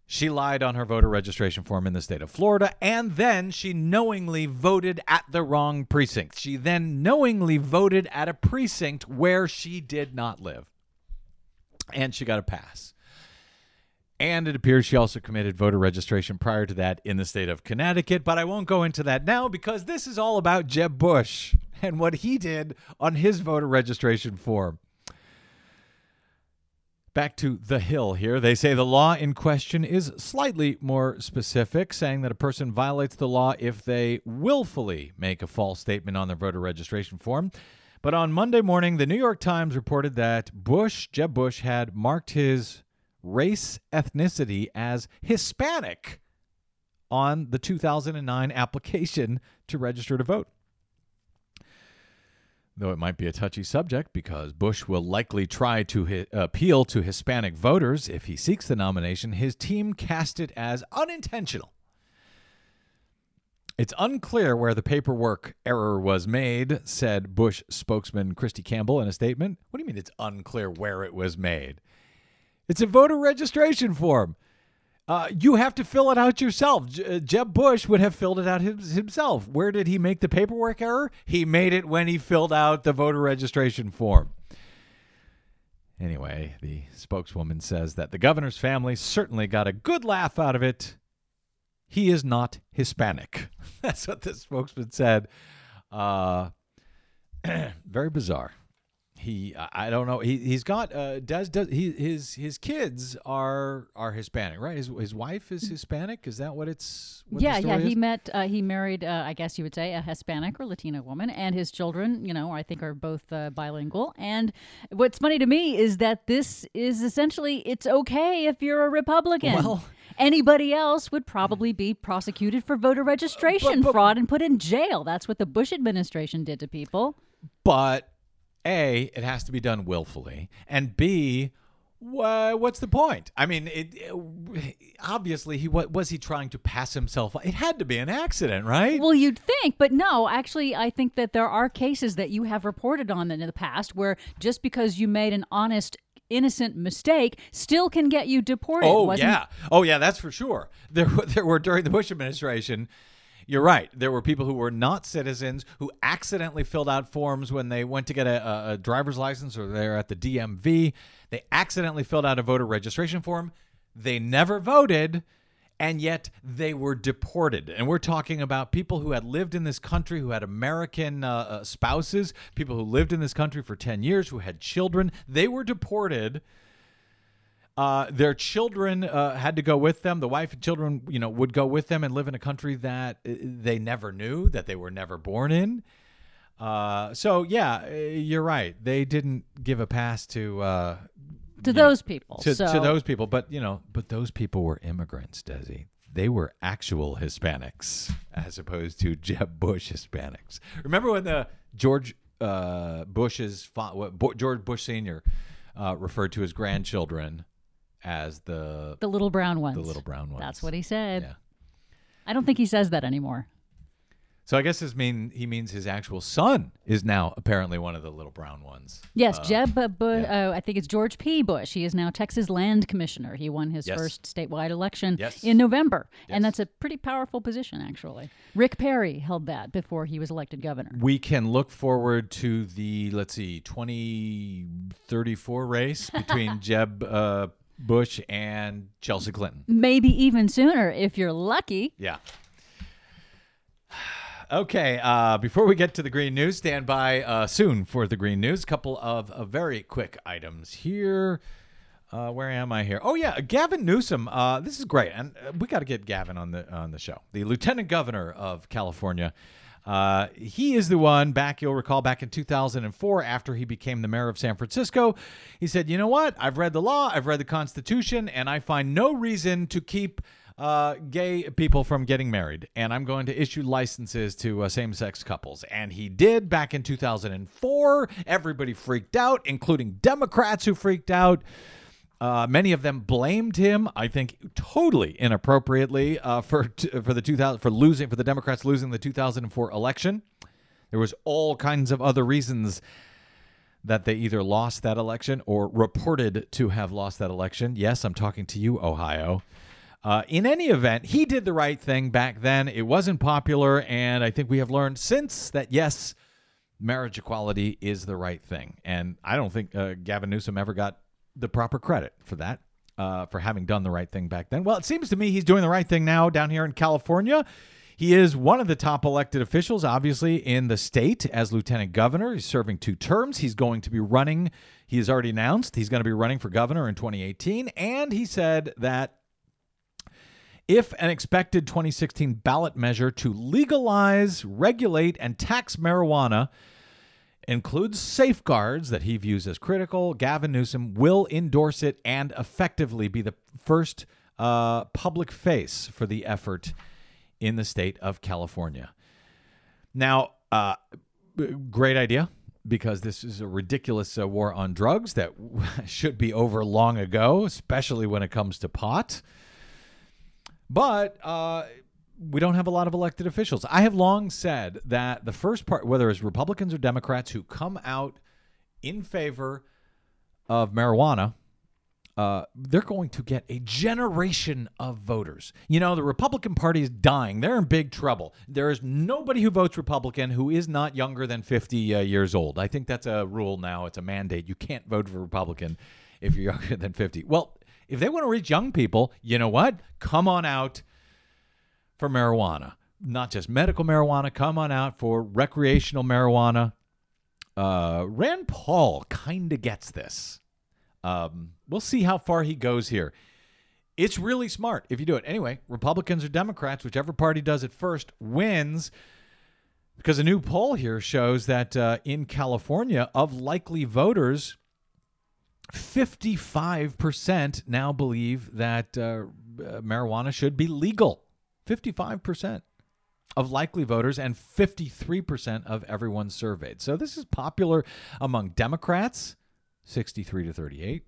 She lied on her voter registration form in the state of Florida, and then she knowingly voted at the wrong precinct. She then knowingly voted at a precinct where she did not live. And she got a pass. And it appears she also committed voter registration prior to that in the state of Connecticut, but I won't go into that now because this is all about Jeb Bush and what he did on his voter registration form. Back to the Hill here. They say the law in question is slightly more specific, saying that a person violates the law if they willfully make a false statement on their voter registration form. But on Monday morning, the New York Times reported that Bush, Jeb Bush, had marked his race ethnicity as Hispanic on the 2009 application to register to vote. Though it might be a touchy subject because Bush will likely try to hi- appeal to Hispanic voters if he seeks the nomination, his team cast it as unintentional. It's unclear where the paperwork error was made, said Bush spokesman Kristy Campbell in a statement. What do you mean it's unclear where it was made? It's a voter registration form. Uh, you have to fill it out yourself. Uh, Jeb Bush would have filled it out himself. Where did he make the paperwork error? He made it when he filled out the voter registration form. Anyway, the spokeswoman says that the governor's family certainly got a good laugh out of it. He is not Hispanic. That's what the spokesman said. Uh, very bizarre he I don't know he he's got uh does does he his his kids are are Hispanic right his his wife is Hispanic is that what it's what the yeah, yeah. story He met, uh, he married, uh, I guess you would say, a Hispanic or Latina woman, and his children, you know, I think are both uh, bilingual. And what's funny to me is that this is essentially it's okay if you're a Republican. Well- Anybody else would probably be prosecuted for voter registration but- fraud and put in jail. That's what the Bush administration did to people. but a it has to be done willfully and b Wha- What's the point? I mean, it, it- obviously he what was he trying to pass himself? It had to be an accident, right? Well, you'd think, but no, actually, I think that there are cases that you have reported on in the past where just because you made an honest, innocent mistake still can get you deported. Oh yeah, oh yeah, that's for sure. There, there were during the Bush administration. You're right. There were people who were not citizens who accidentally filled out forms when they went to get a, a, driver's license or they're at the DMV. They accidentally filled out a voter registration form. They never voted, and yet they were deported. And we're talking about people who had lived in this country, who had American uh, uh, spouses, people who lived in this country for 10 years, who had children. They were deported. Uh, their children uh, had to go with them. The wife and children, you know, would go with them and live in a country that uh, they never knew, that they were never born in. Uh, so yeah, uh, you're right. They didn't give a pass to uh, To those people. to, so, to those people, but you know, but those people were immigrants, Desi. They were actual Hispanics as opposed to Jeb Bush Hispanics. Remember when the George uh, Bush's fa- what, Bo- George Bush Senior uh, referred to his grandchildren as the the little brown ones. the little brown ones. That's what he said. Yeah. I don't think he says that anymore. So I guess this mean he means his actual son is now apparently one of the little brown ones. Yes, Jeb uh, Bu- yeah. uh, I think it's George P. Bush. He is now Texas Land Commissioner. He won his Yes. first statewide election Yes. in November, and that's a pretty powerful position, actually. Rick Perry held that before he was elected governor. We can look forward to the let's see, twenty thirty four race between Jeb uh, Bush and Chelsea Clinton. Maybe even sooner if you're lucky. Yeah. Okay, uh, before we get to the green news, stand by uh, soon for the green news. couple of uh, very quick items here. Uh, where am I here? Oh yeah, Gavin Newsom. Uh, this is great, and uh, we got to get Gavin on the on the show. The Lieutenant Governor of California. Uh, he is the one back. You'll recall back in 2004, after he became the mayor of San Francisco, he said, "You know what? I've read the law, I've read the Constitution, and I find no reason to keep." uh, gay people from getting married, and I'm going to issue licenses to uh, same sex couples. And he did back in 2004. Everybody freaked out, including Democrats who freaked out. Uh, many of them blamed him, I think, totally inappropriately uh, for t- for the 2000 for losing for the Democrats losing the 2004 election. There was all kinds of other reasons that they either lost that election or reported to have lost that election. Yes, I'm talking to you, Ohio. Uh, in any event, he did the right thing back then. It wasn't popular, and I think we have learned since that yes, marriage equality is the right thing. And I don't think uh, Gavin Newsom ever got the proper credit for that, uh, for having done the right thing back then. Well, it seems to me he's doing the right thing now down here in California. He is one of the top elected officials, obviously, in the state as lieutenant governor. He's serving two terms. He's going to be running, he has already announced he's going to be running for governor in 2018. And he said that if an expected 2016 ballot measure to legalize, regulate, and tax marijuana includes safeguards that he views as critical, Gavin Newsom will endorse it and effectively be the first uh, public face for the effort in the state of California. Now, uh, great idea because this is a ridiculous uh, war on drugs that should be over long ago, especially when it comes to pot. But uh, we don't have a lot of elected officials. I have long said that the first part, whether it's Republicans or Democrats who come out in favor of marijuana, uh, they're going to get a generation of voters. You know, the Republican Party is dying. They're in big trouble. There is nobody who votes Republican who is not younger than 50 uh, years old. I think that's a rule now. It's a mandate. You can't vote for Republican if you're younger than 50. Well, if they want to reach young people, you know what? Come on out for marijuana. Not just medical marijuana. Come on out for recreational marijuana. Uh, Rand Paul kind of gets this. Um, we'll see how far he goes here. It's really smart if you do it. Anyway, Republicans or Democrats, whichever party does it first, wins. Because a new poll here shows that uh, in California, of likely voters, 55% now believe that uh, uh, marijuana should be legal. 55% of likely voters and 53% of everyone surveyed. So this is popular among Democrats, 63 to 38.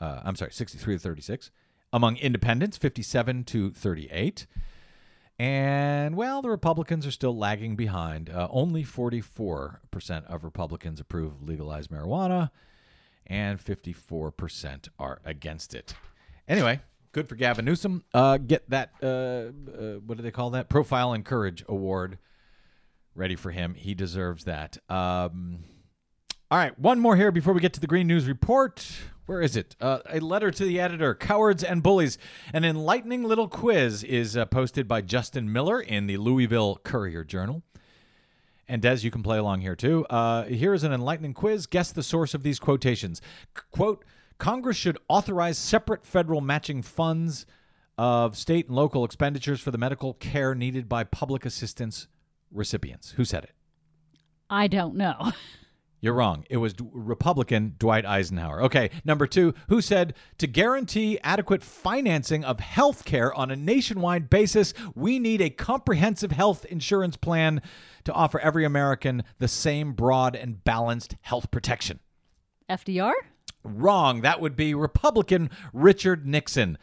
Uh, I'm sorry, 63 to 36. Among independents, 57 to 38. And, well, the Republicans are still lagging behind. Uh, only 44% of Republicans approve of legalized marijuana, and 54% are against it. Anyway, good for Gavin Newsom. Uh, get that, uh, uh, what do they call that? Profile and Courage Award ready for him. He deserves that. Um, all right, one more here before we get to the Green News Report. Where is it? Uh, a letter to the editor, Cowards and Bullies. An enlightening little quiz is uh, posted by Justin Miller in the Louisville Courier Journal. And Des, you can play along here too. Uh, here is an enlightening quiz. Guess the source of these quotations. C- quote Congress should authorize separate federal matching funds of state and local expenditures for the medical care needed by public assistance recipients. Who said it? I don't know. You're wrong. It was D- Republican Dwight Eisenhower. Okay, number two, who said to guarantee adequate financing of health care on a nationwide basis, we need a comprehensive health insurance plan to offer every American the same broad and balanced health protection. FDR? Wrong. That would be Republican Richard Nixon.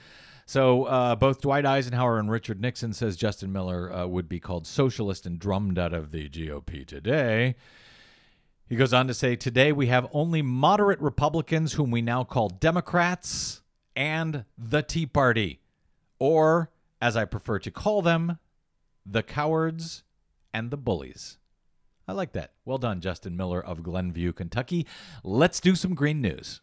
So uh, both Dwight Eisenhower and Richard Nixon, says Justin Miller, uh, would be called socialist and drummed out of the GOP today. He goes on to say, Today we have only moderate Republicans, whom we now call Democrats, and the Tea Party. Or, as I prefer to call them, the cowards and the bullies. I like that. Well done, Justin Miller of Glenview, Kentucky. Let's do some green news.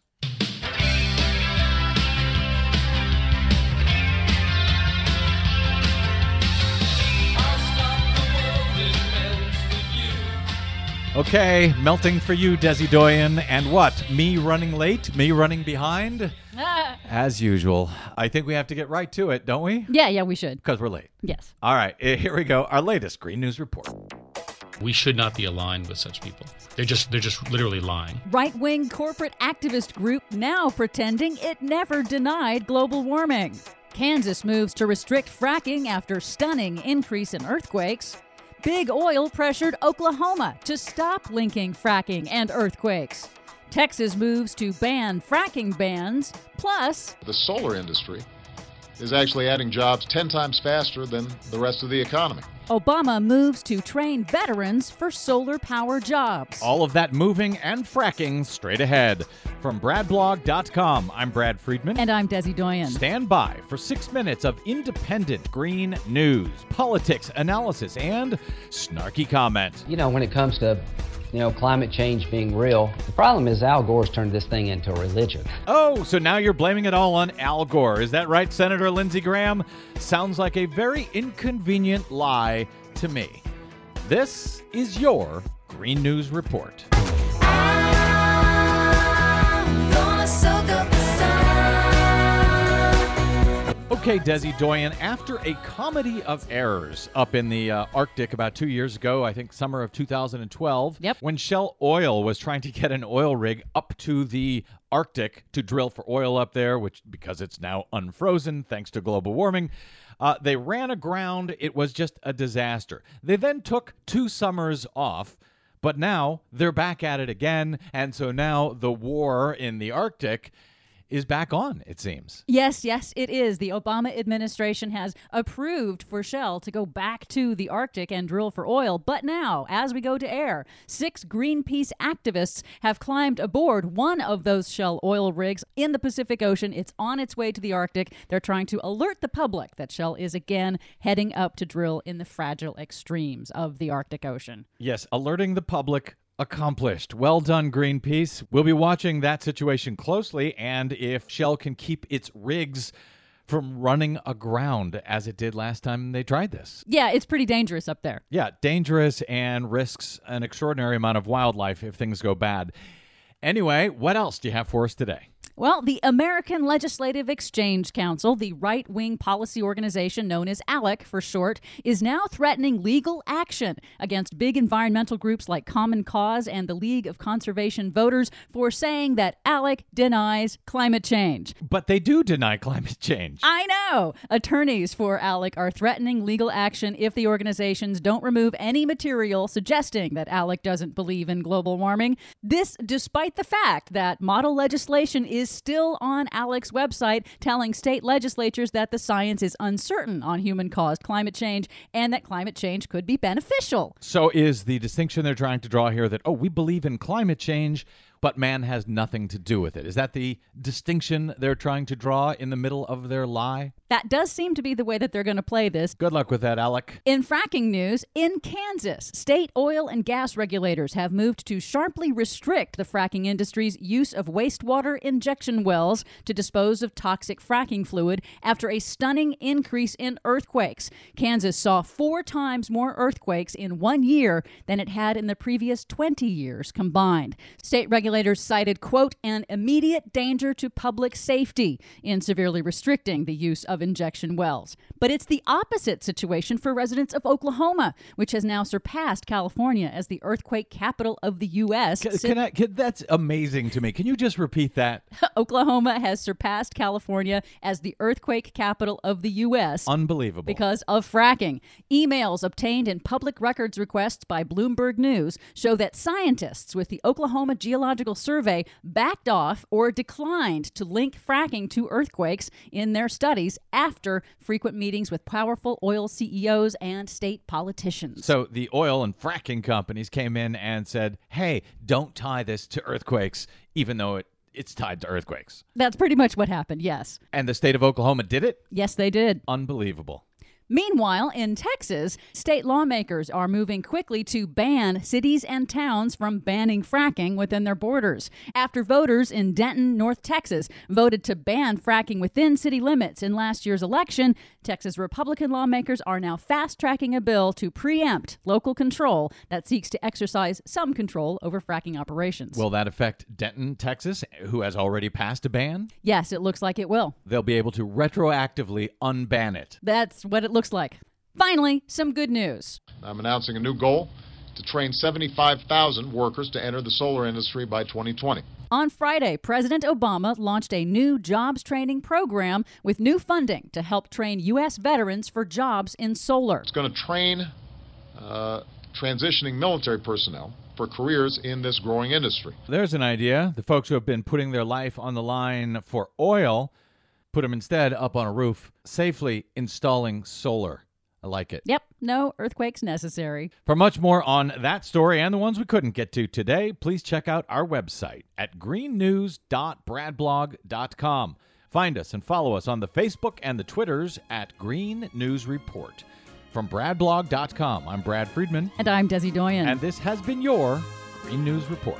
Okay, melting for you, Desi Doyen. And what? Me running late? Me running behind? As usual. I think we have to get right to it, don't we? Yeah, yeah, we should. Because we're late. Yes. All right, eh, here we go. Our latest Green News Report. We should not be aligned with such people. They're just they're just literally lying. Right wing corporate activist group now pretending it never denied global warming. Kansas moves to restrict fracking after stunning increase in earthquakes. Big oil pressured Oklahoma to stop linking fracking and earthquakes. Texas moves to ban fracking bans. Plus, the solar industry is actually adding jobs 10 times faster than the rest of the economy. Obama moves to train veterans for solar power jobs. All of that moving and fracking straight ahead. From BradBlog.com, I'm Brad Friedman. And I'm Desi Doyen. Stand by for six minutes of independent green news, politics, analysis, and snarky comment. You know, when it comes to, you know, climate change being real, the problem is Al Gore's turned this thing into a religion. Oh, so now you're blaming it all on Al Gore. Is that right, Senator Lindsey Graham? Sounds like a very inconvenient lie to me. This is your Green News Report. Okay, Desi Doyen, after a comedy of errors up in the uh, Arctic about two years ago, I think summer of 2012, Yep. when Shell Oil was trying to get an oil rig up to the Arctic to drill for oil up there, which because it's now unfrozen thanks to global warming, uh, they ran aground. It was just a disaster. They then took two summers off. But now they're back at it again. And so now the war in the Arctic is back on, it seems. Yes, yes, it is. The Obama administration has approved for Shell to go back to the Arctic and drill for oil. But now, as we go to air, six Greenpeace activists have climbed aboard one of those Shell oil rigs in the Pacific Ocean. It's on its way to the Arctic. They're trying to alert the public that Shell is again heading up to drill in the fragile extremes of the Arctic Ocean. Yes, alerting the public accomplished. Well done, Greenpeace. We'll be watching that situation closely and if Shell can keep its rigs from running aground as it did last time they tried this. Yeah, it's pretty dangerous up there. Yeah, dangerous and risks an extraordinary amount of wildlife if things go bad. Anyway, what else do you have for us today? Well, the American Legislative Exchange Council, the right wing policy organization known as ALEC for short, is now threatening legal action against big environmental groups like Common Cause and the League of Conservation Voters for saying that ALEC denies climate change. But they do deny climate change. I know! Attorneys for ALEC are threatening legal action if the organizations don't remove any material suggesting that ALEC doesn't believe in global warming. This despite the fact that model legislation is is still on ALEC's website telling state legislatures that the science is uncertain on human caused climate change and that climate change could be beneficial. So is the distinction they're trying to draw here that, oh, we believe in climate change, but man has nothing to do with it? Is that the distinction they're trying to draw in the middle of their lie? That does seem to be the way that they're going to play this. Good luck with that, ALEC. In fracking news, in Kansas, state oil and gas regulators have moved to sharply restrict the fracking industry's use of wastewater injection wells to dispose of toxic fracking fluid after a stunning increase in earthquakes. Kansas saw four times more earthquakes in one year than it had in the previous 20 years combined. State regulators cited, quote, an immediate danger to public safety in severely restricting the use of injection wells. But it's the opposite situation for residents of Oklahoma, which has now surpassed California as the earthquake capital of the U.S. Can, can I? Can, that's amazing to me. Can you just repeat that? Oklahoma has surpassed California as the earthquake capital of the U.S. Unbelievable. because of fracking. Emails obtained in public records requests by Bloomberg News show that scientists with the Oklahoma Geological Survey backed off or declined to link fracking to earthquakes in their studies after frequent meetings with powerful oil CEOs and state politicians. So the oil and fracking companies came in and said, "Hey, don't tie this to earthquakes, even though it." It's tied to earthquakes. That's pretty much what happened, yes. And the state of Oklahoma did it? Yes, they did. Unbelievable. Meanwhile, in Texas, state lawmakers are moving quickly to ban cities and towns from banning fracking within their borders. After voters in Denton, North Texas, voted to ban fracking within city limits in last year's election, Texas Republican lawmakers are now fast tracking a bill to preempt local control that seeks to exercise some control over fracking operations. Will that affect Denton, Texas, who has already passed a ban? yes, it looks like it will. They'll be able to retroactively unban it. That's what it looks like. Finally, some good news. I'm announcing a new goal to train 75,000 workers to enter the solar industry by 2020. On Friday, President Obama launched a new jobs training program with new funding to help train U.S. veterans for jobs in solar. It's going to train uh, transitioning military personnel for careers in this growing industry. There's an idea. The folks who have been putting their life on the line for oil put them instead up on a roof, safely installing solar. I like it. Yep, no earthquakes necessary. For much more on that story and the ones we couldn't get to today, please check out our website at greennews.bradblog.com. Find us and follow us on the Facebook and the Twitters at Green News Report. From bradblog.com, I'm Brad Friedman, And I'm Desi Doyen. and this has been your Green News Report.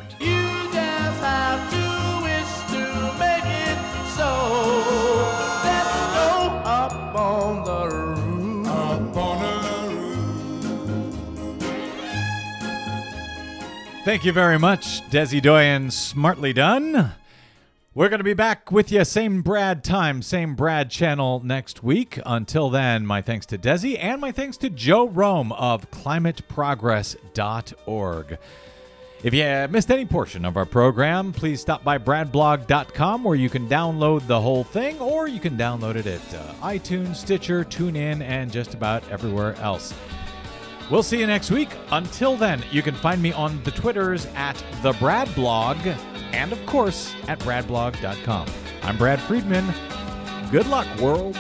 Thank you very much, Desi Doyen. Smartly done. We're going to be back with you, same Brad time, same Brad channel next week. Until then, my thanks to Desi and my thanks to Joe Romm of climateprogress.org. If you missed any portion of our program, please stop by bradblog.com where you can download the whole thing, or you can download it at uh, iTunes, Stitcher, TuneIn, and just about everywhere else. We'll see you next week. Until then, you can find me on the Twitters at the Brad Blog and, of course, at bradblog.com. I'm Brad Friedman. Good luck, world.